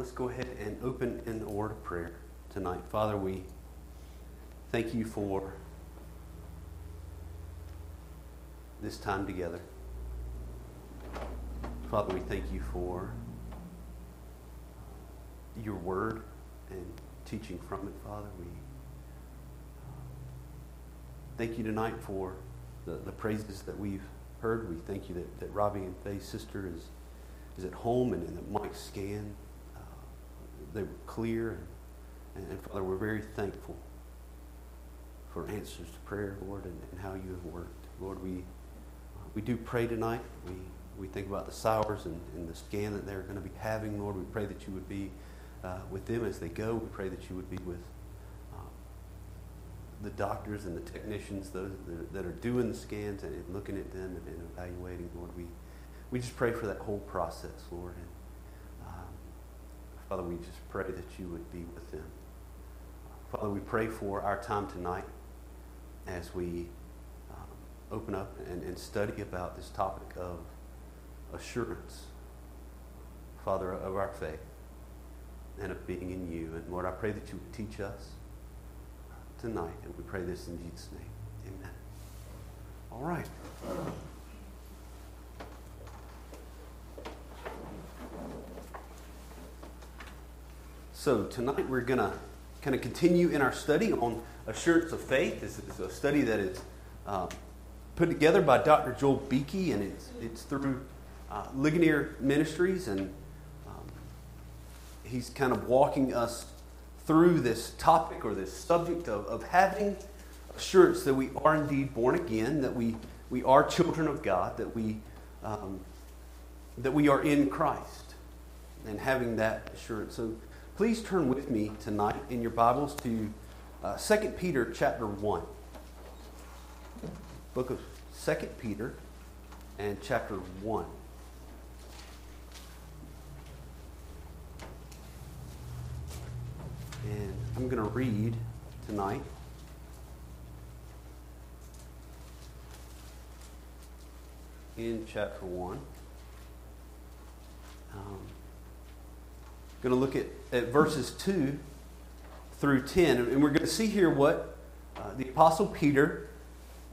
let's go ahead and open in the word of prayer tonight. Father, we thank you for this time together. Father, we thank you for your word and teaching from it, Father. We thank you tonight for the, the praises that we've heard. We thank you that, that Robbie and Faye's sister is, is at home and, and that Mike's scan, uh, they were clear. And, and, Father, we're very thankful for answers to prayer, Lord, and, and how you have worked. Lord, we, uh, we do pray tonight. We, we think about the Sowers and, and the scan that they're going to be having, Lord. We pray that you would be uh, with them as they go. We pray that you would be with um, the doctors and the technicians, those that are doing the scans and looking at them and, and evaluating, Lord. We, we just pray for that whole process, Lord. And Father, we just pray that you would be with them. Father, we pray for our time tonight as we um, open up and, and study about this topic of assurance, Father, of our faith and of being in you. And Lord, I pray that you would teach us tonight. And we pray this in Jesus' name. Amen. All right. So tonight we're going to kind of continue in our study on assurance of faith. This is a study that is um, put together by Dr. Joel Beeke, and it's, it's through uh, Ligonier Ministries. And he's kind of walking us through this topic or this subject of, of having assurance that we are indeed born again, that we, we are children of God, that we, um, that we are in Christ, and having that assurance. So please turn with me tonight in your Bibles to uh, 2 Peter chapter 1. Book of 2 Peter and chapter 1. And I'm going to read tonight. In chapter 1. Um, going to look at, at verses 2 through 10. And we're going to see here what uh, the Apostle Peter,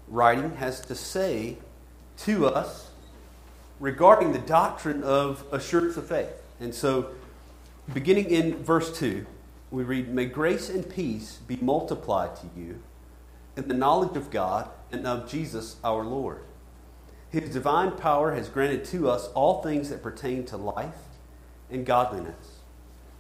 writing, has to say to us regarding the doctrine of assurance of faith. And so, beginning in verse 2 we read, May grace and peace be multiplied to you in the knowledge of God and of Jesus our Lord. His divine power has granted to us all things that pertain to life and godliness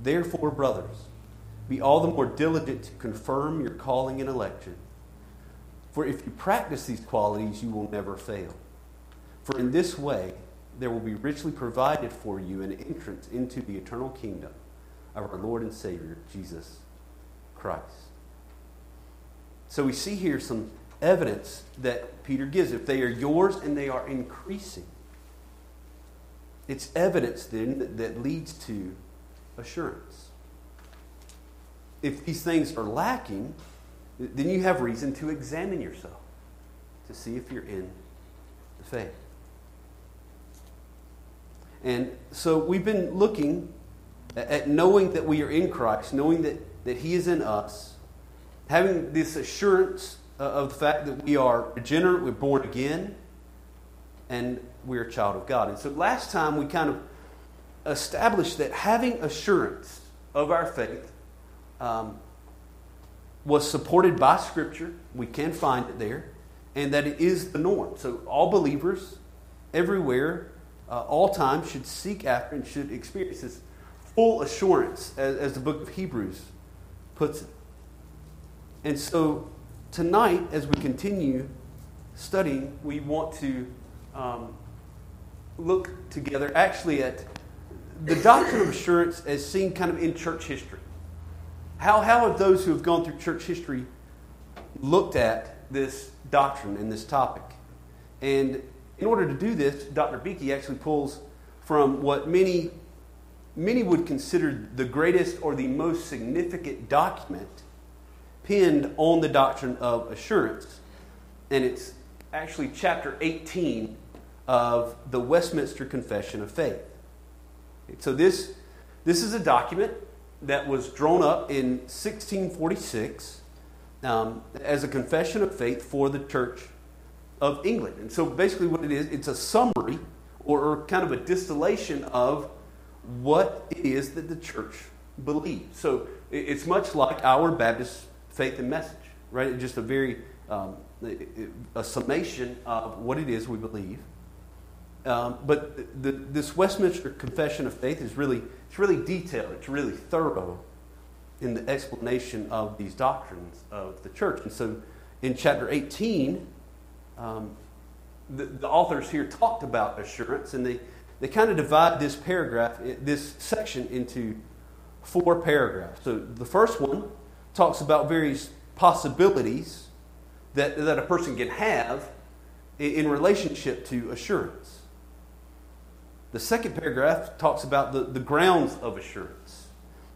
Therefore, brothers, be all the more diligent to confirm your calling and election. For if you practice these qualities, you will never fail. For in this way, there will be richly provided for you an entrance into the eternal kingdom of our Lord and Savior, Jesus Christ. So we see here some evidence that Peter gives. If they are yours and they are increasing, it's evidence then that, leads to assurance. If these things are lacking, then you have reason to examine yourself to see if you're in the faith. And so we've been looking at knowing that we are in Christ, knowing that, that He is in us, having this assurance uh, of the fact that we are regenerate, we're born again, and we're a child of God. And so last time we kind of established that having assurance of our faith um, was supported by Scripture. We can find it there. And that it is the norm. So all believers, everywhere, uh, all time, should seek after and should experience this full assurance, as, as the book of Hebrews puts it. And so tonight, as we continue studying, we want to um, look together actually at the doctrine of assurance as seen kind of in church history. How, how have those who have gone through church history looked at this doctrine and this topic? And in order to do this, Dr. Beeke actually pulls from what many, many would consider the greatest or the most significant document penned on the doctrine of assurance. And it's actually chapter 18 of the Westminster Confession of Faith. So, this, this is a document that was drawn up in 1646 um, as a confession of faith for the Church of England. And so, basically, what it is, it's a summary or, kind of a distillation of what it is that the church believes. So, it's much like our Baptist faith and message, right? It's just a very um, a summation of what it is we believe. Um, but the, the, this Westminster Confession of Faith is really, it's really detailed, it's really thorough in the explanation of these doctrines of the church. And so in chapter 18, um, the, the, authors here talked about assurance, and they, they kind of divide this paragraph, this section, into four paragraphs. So the first one talks about various possibilities that, that a person can have in, in relationship to assurance. The second paragraph talks about the, the grounds of assurance.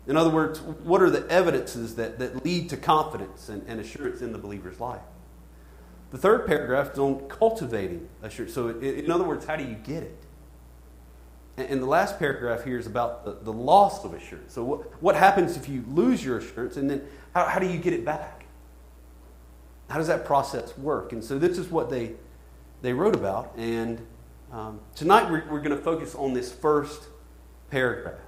In other words, what are the evidences that, that lead to confidence and, and assurance in the believer's life? The third paragraph is on cultivating assurance. So, in other words, how do you get it? And the last paragraph here is about the, the loss of assurance. So, what, what happens if you lose your assurance, and then how, how do you get it back? How does that process work? And so, this is what they, they wrote about. And um, tonight we're, we're going to focus on this first paragraph,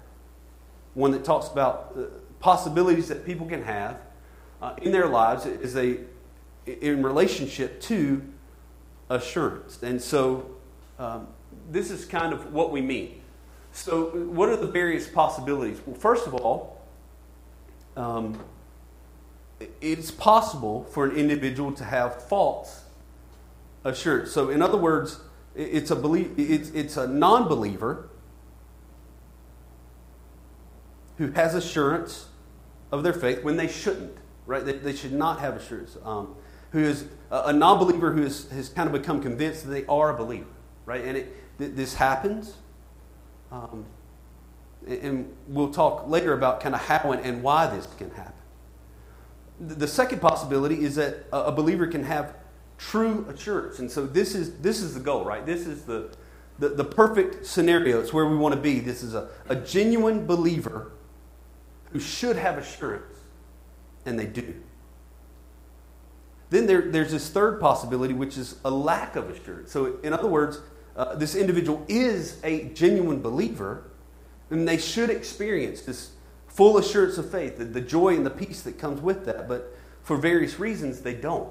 one that talks about uh, possibilities that people can have uh, in their lives as they, in relationship to assurance. And so um, this is kind of what we mean. So, what are the various possibilities? Well, first of all, um, it's possible for an individual to have false assurance. So, in other words, it's a, belief, it's, it's a non believer who has assurance of their faith when they shouldn't, right? They, they should not have assurance. Um, who is a, a non believer who has, has kind of become convinced that they are a believer, right? And it, th- this happens. Um, and we'll talk later about kind of how and why this can happen. The second possibility is that a believer can have true assurance. And so this is, this is the goal, right? This is the, the, the perfect scenario. It's where we want to be. This is a, a genuine believer who should have assurance, and they do. Then there, there's this third possibility, which is a lack of assurance. So, in other words, uh, this individual is a genuine believer, and they should experience this full assurance of faith, the, the joy and the peace that comes with that. But for various reasons, they don't.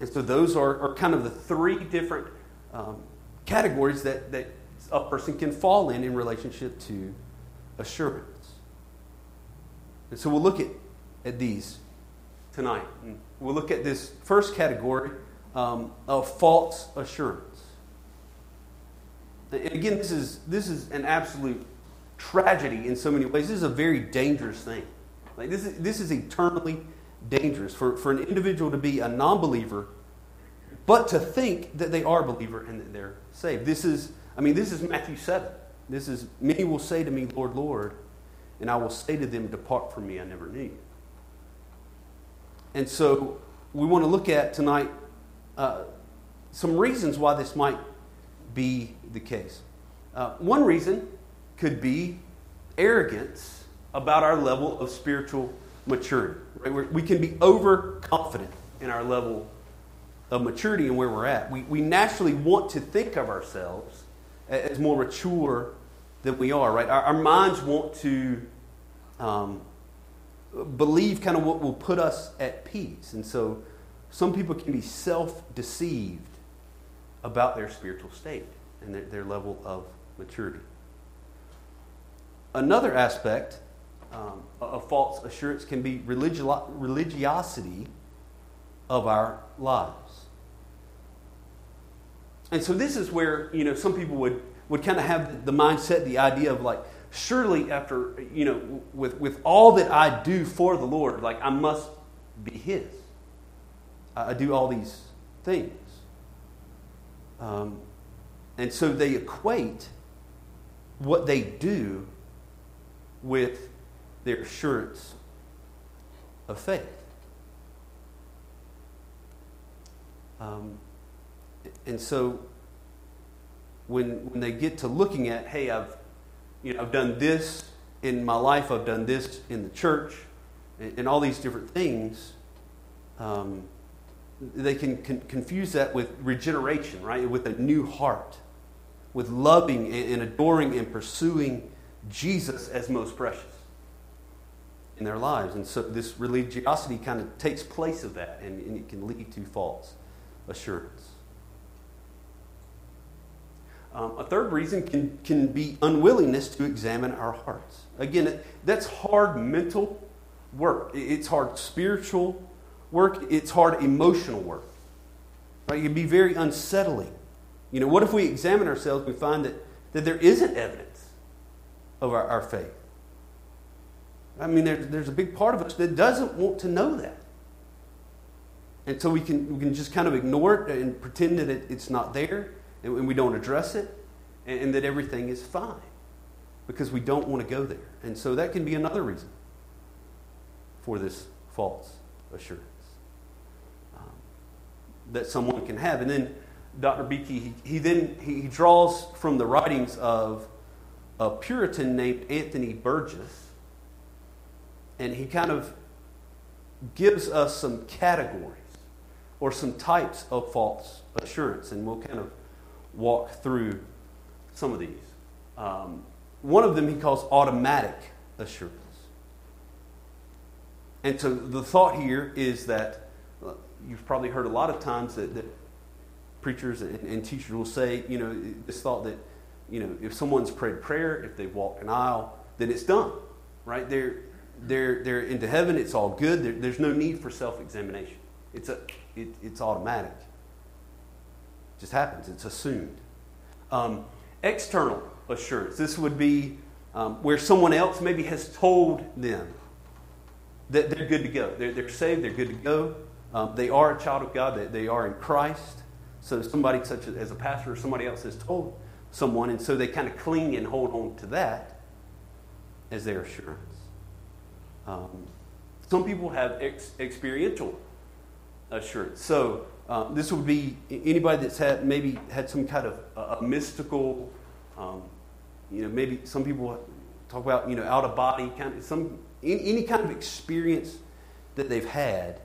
And so those are, are kind of the three different um, categories that, that a person can fall in in relationship to assurance. And so we'll look at, at these tonight. We'll look at this first category um, of false assurance. And again, this is, this is an absolute tragedy in so many ways. This is a very dangerous thing. Like this, is, this is eternally dangerous for, for an individual to be a non believer, but to think that they are a believer and that they're saved. This is, I mean, this is Matthew 7. This is, many will say to me, Lord, Lord, and I will say to them, Depart from me, I never knew. And so we want to look at tonight uh, some reasons why this might be the case. Uh, one reason could be arrogance about our level of spiritual maturity. Right? We can be overconfident in our level of maturity and where we're at. We, we naturally want to think of ourselves as more mature than we are, right? Our, our minds want to um, believe kind of what will put us at peace. And so some people can be self deceived about their spiritual state and their, their level of maturity. Another aspect um, of false assurance can be religio- religiosity of our lives. And so this is where, you know, some people would, would kind of have the mindset, the idea of like, surely after, you know, with, with all that I do for the Lord, like I must be His. I, I do all these things. Um, and so they equate what they do with their assurance of faith. Um, and so when, when they get to looking at, hey, I've, you know, I've done this in my life, I've done this in the church, and, and all these different things, um, they can con- confuse that with regeneration, right? With a new heart, with loving and, and adoring and pursuing Jesus as most precious in their lives. And so this religiosity kind of takes place of that, and, and it can lead to false assurance. Um, a third reason can, can be unwillingness to examine our hearts. Again, that's hard mental work, it's hard spiritual work, it's hard emotional work. Right? It can be very unsettling. You know, what if we examine ourselves we find that, that there isn't evidence of our, our faith? I mean, there, there's a big part of us that doesn't want to know that. And so we can, we can just kind of ignore it and pretend that it, it's not there and, and we don't address it and, and that everything is fine because we don't want to go there. And so that can be another reason for this false assurance um, that someone can have. And then Dr. Beeke, he, he then he draws from the writings of a Puritan named Anthony Burgess and he kind of gives us some categories or some types of false assurance, and we'll kind of walk through some of these. Um, one of them he calls automatic assurance. And so the thought here is that you've probably heard a lot of times that, that preachers and, and, teachers will say, you know, this thought that, you know, if someone's prayed prayer, if they've walked an aisle, then it's done, right? They're, they're, they're into heaven, it's all good. There, there's no need for self examination. It's, a, it, it's automatic. It just happens, it's assumed. Um, external assurance this would be um, where someone else maybe has told them that they're good to go. They're, they're saved, they're good to go. Um, they are a child of God, they, they are in Christ. So somebody, such as, as a pastor or somebody else, has told someone, and so they kind of cling and hold on to that as their assurance. Um, some people have ex- experiential assurance. So uh, this would be anybody that's had maybe had some kind of mystical, um, you know, maybe some people talk about you know out of body kind of some any, any kind of experience that they've had.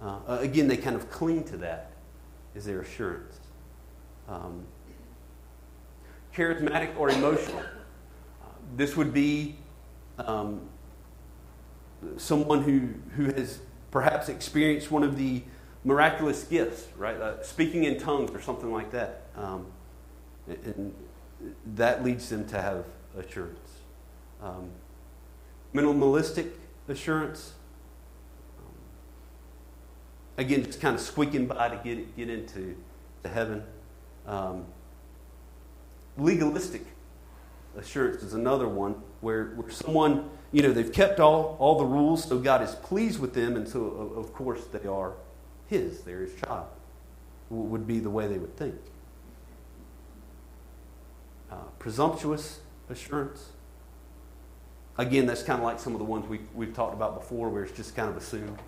Uh, again, they kind of cling to that as their assurance. Um, charismatic or emotional. Uh, this would be um, someone who, who has perhaps experienced one of the miraculous gifts, right? Uh, speaking in tongues or something like that. Um, and that leads them to have assurance. Um, minimalistic assurance. Um, again, just kind of squeaking by to get, get into to heaven. Um, legalistic assurance is another one where, where someone you know, they've kept all, all the rules, so God is pleased with them, and so, of course, they are His. They're His child, would be the way they would think. Uh, presumptuous assurance. Again, that's kind of like some of the ones we, we've talked about before, where it's just kind of assumed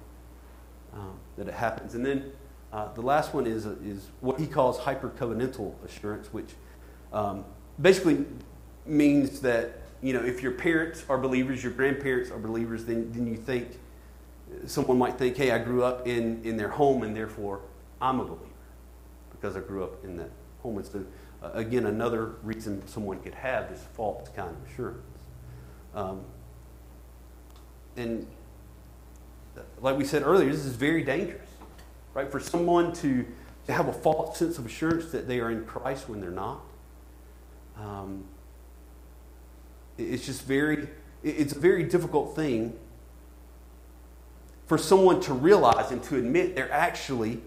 um, that it happens. And then uh, the last one is, is what he calls hyper covenantal assurance, which um, basically means that you know, if your parents are believers, your grandparents are believers, then, then you think, someone might think, hey, I grew up in, in their home and therefore I'm a believer because I grew up in that home. So, uh, again, another reason someone could have this false kind of assurance. Um, and like we said earlier, this is very dangerous, right? For someone to, to have a false sense of assurance that they are in Christ when they're not. Um, it's just very, it's a very difficult thing for someone to realize and to admit they're actually,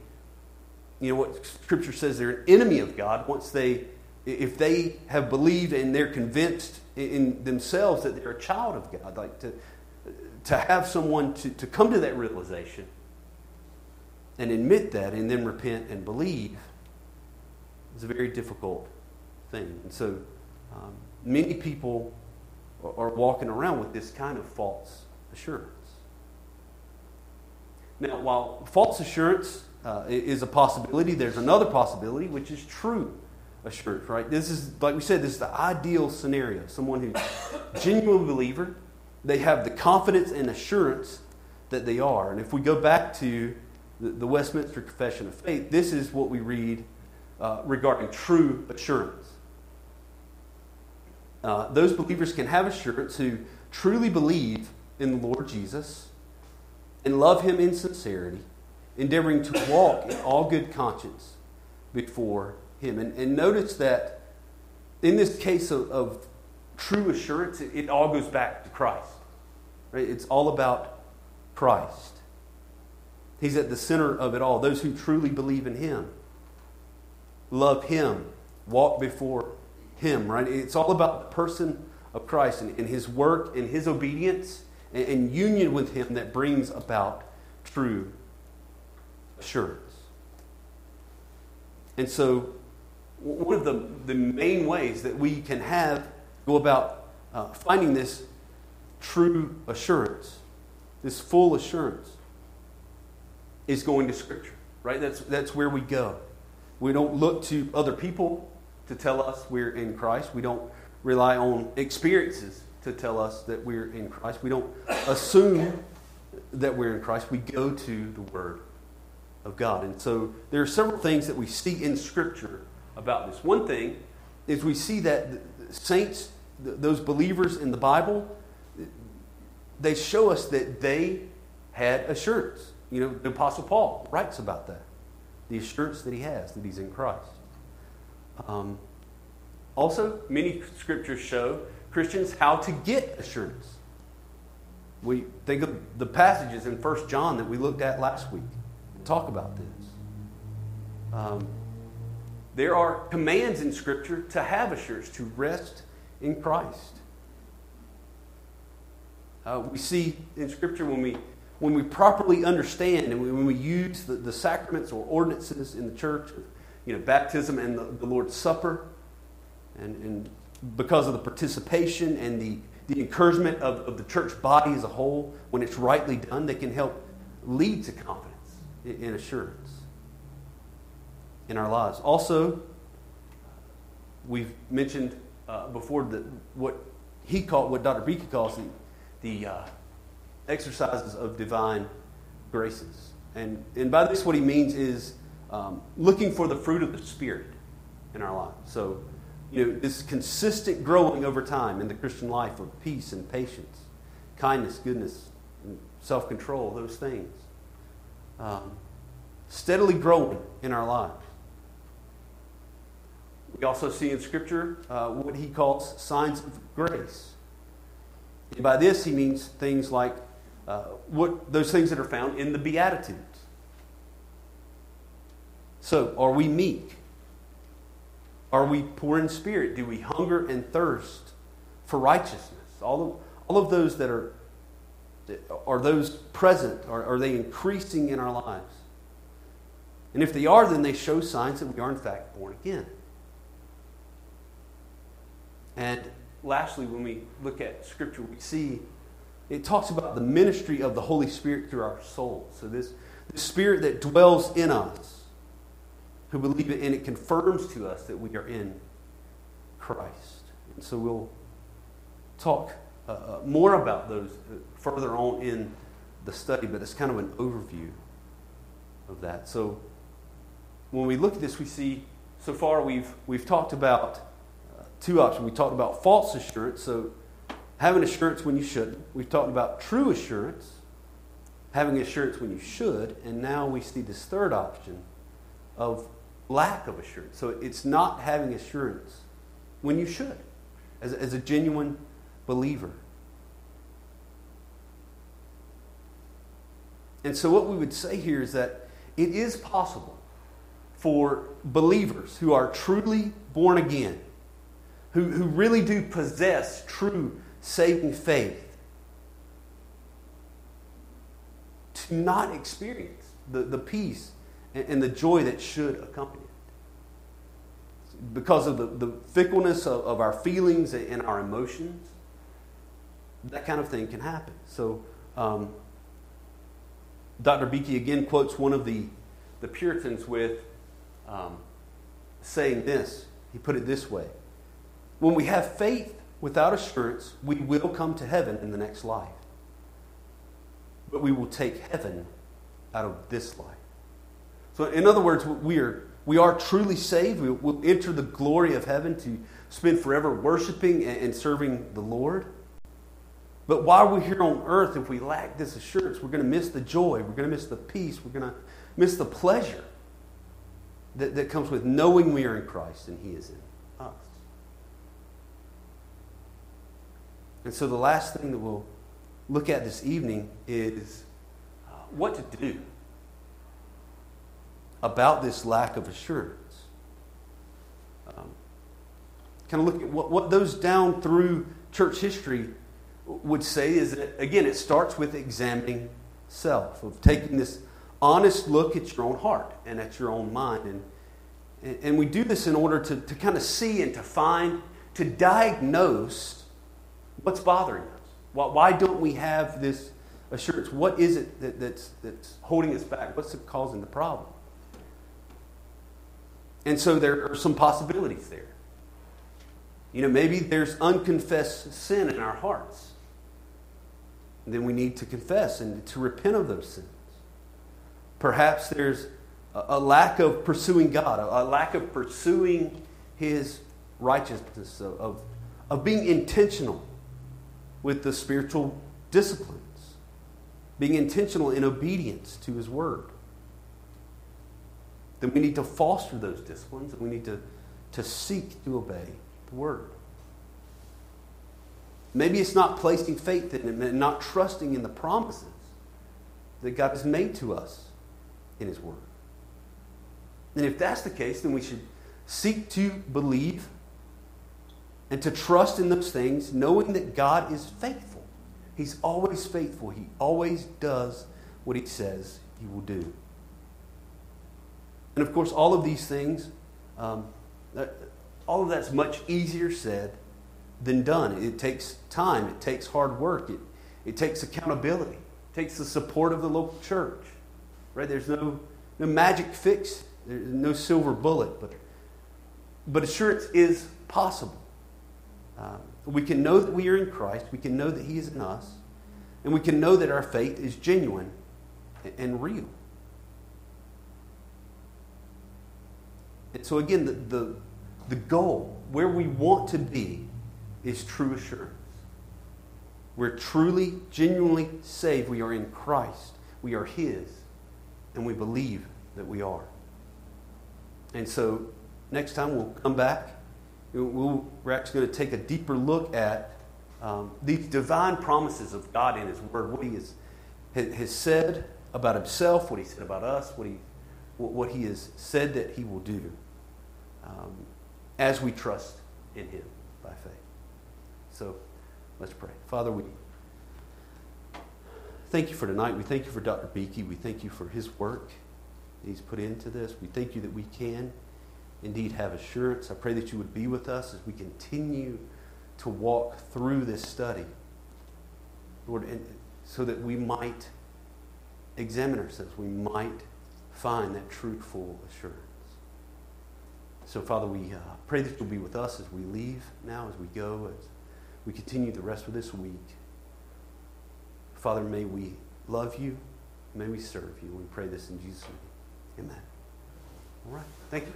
you know, what Scripture says they're an enemy of God once they, if they have believed and they're convinced in themselves that they're a child of God. Like to, to have someone to, to come to that realization and admit that and then repent and believe is a very difficult thing. And so um, many people are walking around with this kind of false assurance. Now, while false assurance uh, is a possibility, there's another possibility, which is true assurance, right? This is, like we said, this is the ideal scenario. Someone who's genuine believer, they have the confidence and assurance that they are. And if we go back to the, the Westminster Confession of Faith, this is what we read uh, regarding true assurance. Uh, those believers can have assurance who truly believe in the Lord Jesus and love him in sincerity, endeavoring to walk in all good conscience before him. And, and notice that in this case of, of true assurance, it, it, all goes back to Christ. Right? It's all about Christ. He's at the center of it all. Those who truly believe in him, love him, walk before him, right? It's all about the person of Christ and, and his work and his obedience and, and union with him that brings about true assurance. And so, one of the, the main ways that we can have, go about uh, finding this true assurance, this full assurance, is going to Scripture, right? That's, that's where we go. We don't look to other people to tell us we're in Christ. We don't rely on experiences to tell us that we're in Christ. We don't assume that we're in Christ. We go to the Word of God. And so there are several things that we see in Scripture about this. One thing is we see that saints, those believers in the Bible, they show us that they had assurance. You know, the Apostle Paul writes about that the assurance that he has that he's in Christ. Um, also, many scriptures show Christians how to get assurance. We think of the passages in 1 John that we looked at last week. Talk about this. Um, there are commands in Scripture to have assurance, to rest in Christ. Uh, we see in Scripture when we, when we properly understand and when we use the, the sacraments or ordinances in the church, you know, baptism and the, the Lord's Supper, and, and because of the participation and the, the encouragement of, of the church body as a whole, when it's rightly done, they can help lead to confidence and assurance in our lives. Also, we've mentioned uh, before that what he called, what Dr. Beeke calls the, the uh, exercises of divine graces. And, and by this, what he means is um, looking for the fruit of the Spirit in our lives. So, you know, this consistent growing over time in the Christian life of peace and patience, kindness, goodness, and self control, those things. Um, steadily growing in our lives. We also see in Scripture uh, what he calls signs of grace. And by this, he means things like uh, what those things that are found in the Beatitudes. So, are we meek? Are we poor in spirit? Do we hunger and thirst for righteousness? All of, all of those that are, are those present? Are, are they increasing in our lives? And if they are, then they show signs that we are, in fact, born again. And lastly, when we look at Scripture, we see it talks about the ministry of the Holy Spirit through our souls. So, this, this Spirit that dwells in us who believe it, and it confirms to us that we are in Christ. And so we'll talk uh, uh, more about those uh, further on in the study, but it's kind of an overview of that. So when we look at this, we see so far we've, we've talked about uh, two options. We talked about false assurance, so having assurance when you shouldn't. We've talked about true assurance, having assurance when you should, and now we see this third option of lack of assurance. So it's not having assurance when you should, as, as a genuine believer. And so, what we would say here is that it is possible for believers who are truly born again, who, who really do possess true saving faith, to not experience the, the peace and, the joy that should accompany it. Because of the, the fickleness of, of our feelings and our emotions, that kind of thing can happen. So, um, Dr. Beeke again quotes one of the, the Puritans with um, saying this. He put it this way When we have faith without assurance, we will come to heaven in the next life. But we will take heaven out of this life. So, in other words, we are, we are truly saved. We will enter the glory of heaven to spend forever worshiping and serving the Lord. But while we're here on earth, if we lack this assurance, we're going to miss the joy, we're going to miss the peace, we're going to miss the pleasure that, that comes with knowing we are in Christ and He is in us. And so the last thing that we'll look at this evening is uh, what to do about this lack of assurance. Um, kind of look at what, what those down through church history would say is that, again, it starts with examining self, of taking this honest look at your own heart and at your own mind. And, and we do this in order to, to kind of see and to find, to diagnose what's bothering us. Why, why don't we have this assurance? What is it that, that's, that's holding us back? What's causing the problem? And so there are some possibilities there. You know, maybe there's unconfessed sin in our hearts. And then we need to confess and to repent of those sins. Perhaps there's a, lack of pursuing God, a, lack of pursuing His righteousness, of, of, of being intentional with the spiritual disciplines, being intentional in obedience to His Word. Then we need to foster those disciplines and we need to, to seek to obey the Word. Maybe it's not placing faith in Him and not trusting in the promises that God has made to us in His Word. And if that's the case, then we should seek to believe and to trust in those things, knowing that God is faithful. He's always faithful, He always does what He says He will do. And of course, all of these things, um, all of that's much easier said than done. It takes time, it takes hard work, it, it takes accountability, it takes the support of the local church. Right? There's no, no magic fix, there's no silver bullet, but, but assurance is possible. Uh, we can know that we are in Christ, we can know that He is in us, and we can know that our faith is genuine and real. So, again, the, the, the goal, where we want to be, is true assurance. We're truly, genuinely saved. We are in Christ. We are His. And we believe that we are. And so, next time we'll come back. We'll, we're actually going to take a deeper look at um, these divine promises of God in His Word, what He has, has said about Himself, what He said about us, what He, what he has said that He will do um, as we trust in Him by faith. So let's pray. Father, we thank you for tonight. We thank you for Dr. Beeke. We thank you for his work he's put into this. We thank you that we can indeed have assurance. I pray that you would be with us as we continue to walk through this study. Lord, so that we might examine ourselves, we might find that truthful assurance. So, Father, we uh, pray that you'll be with us as we leave now, as we go, as we continue the rest of this week. Father, may we love you. May we serve you. We pray this in Jesus' name. Amen. All right. Thank you.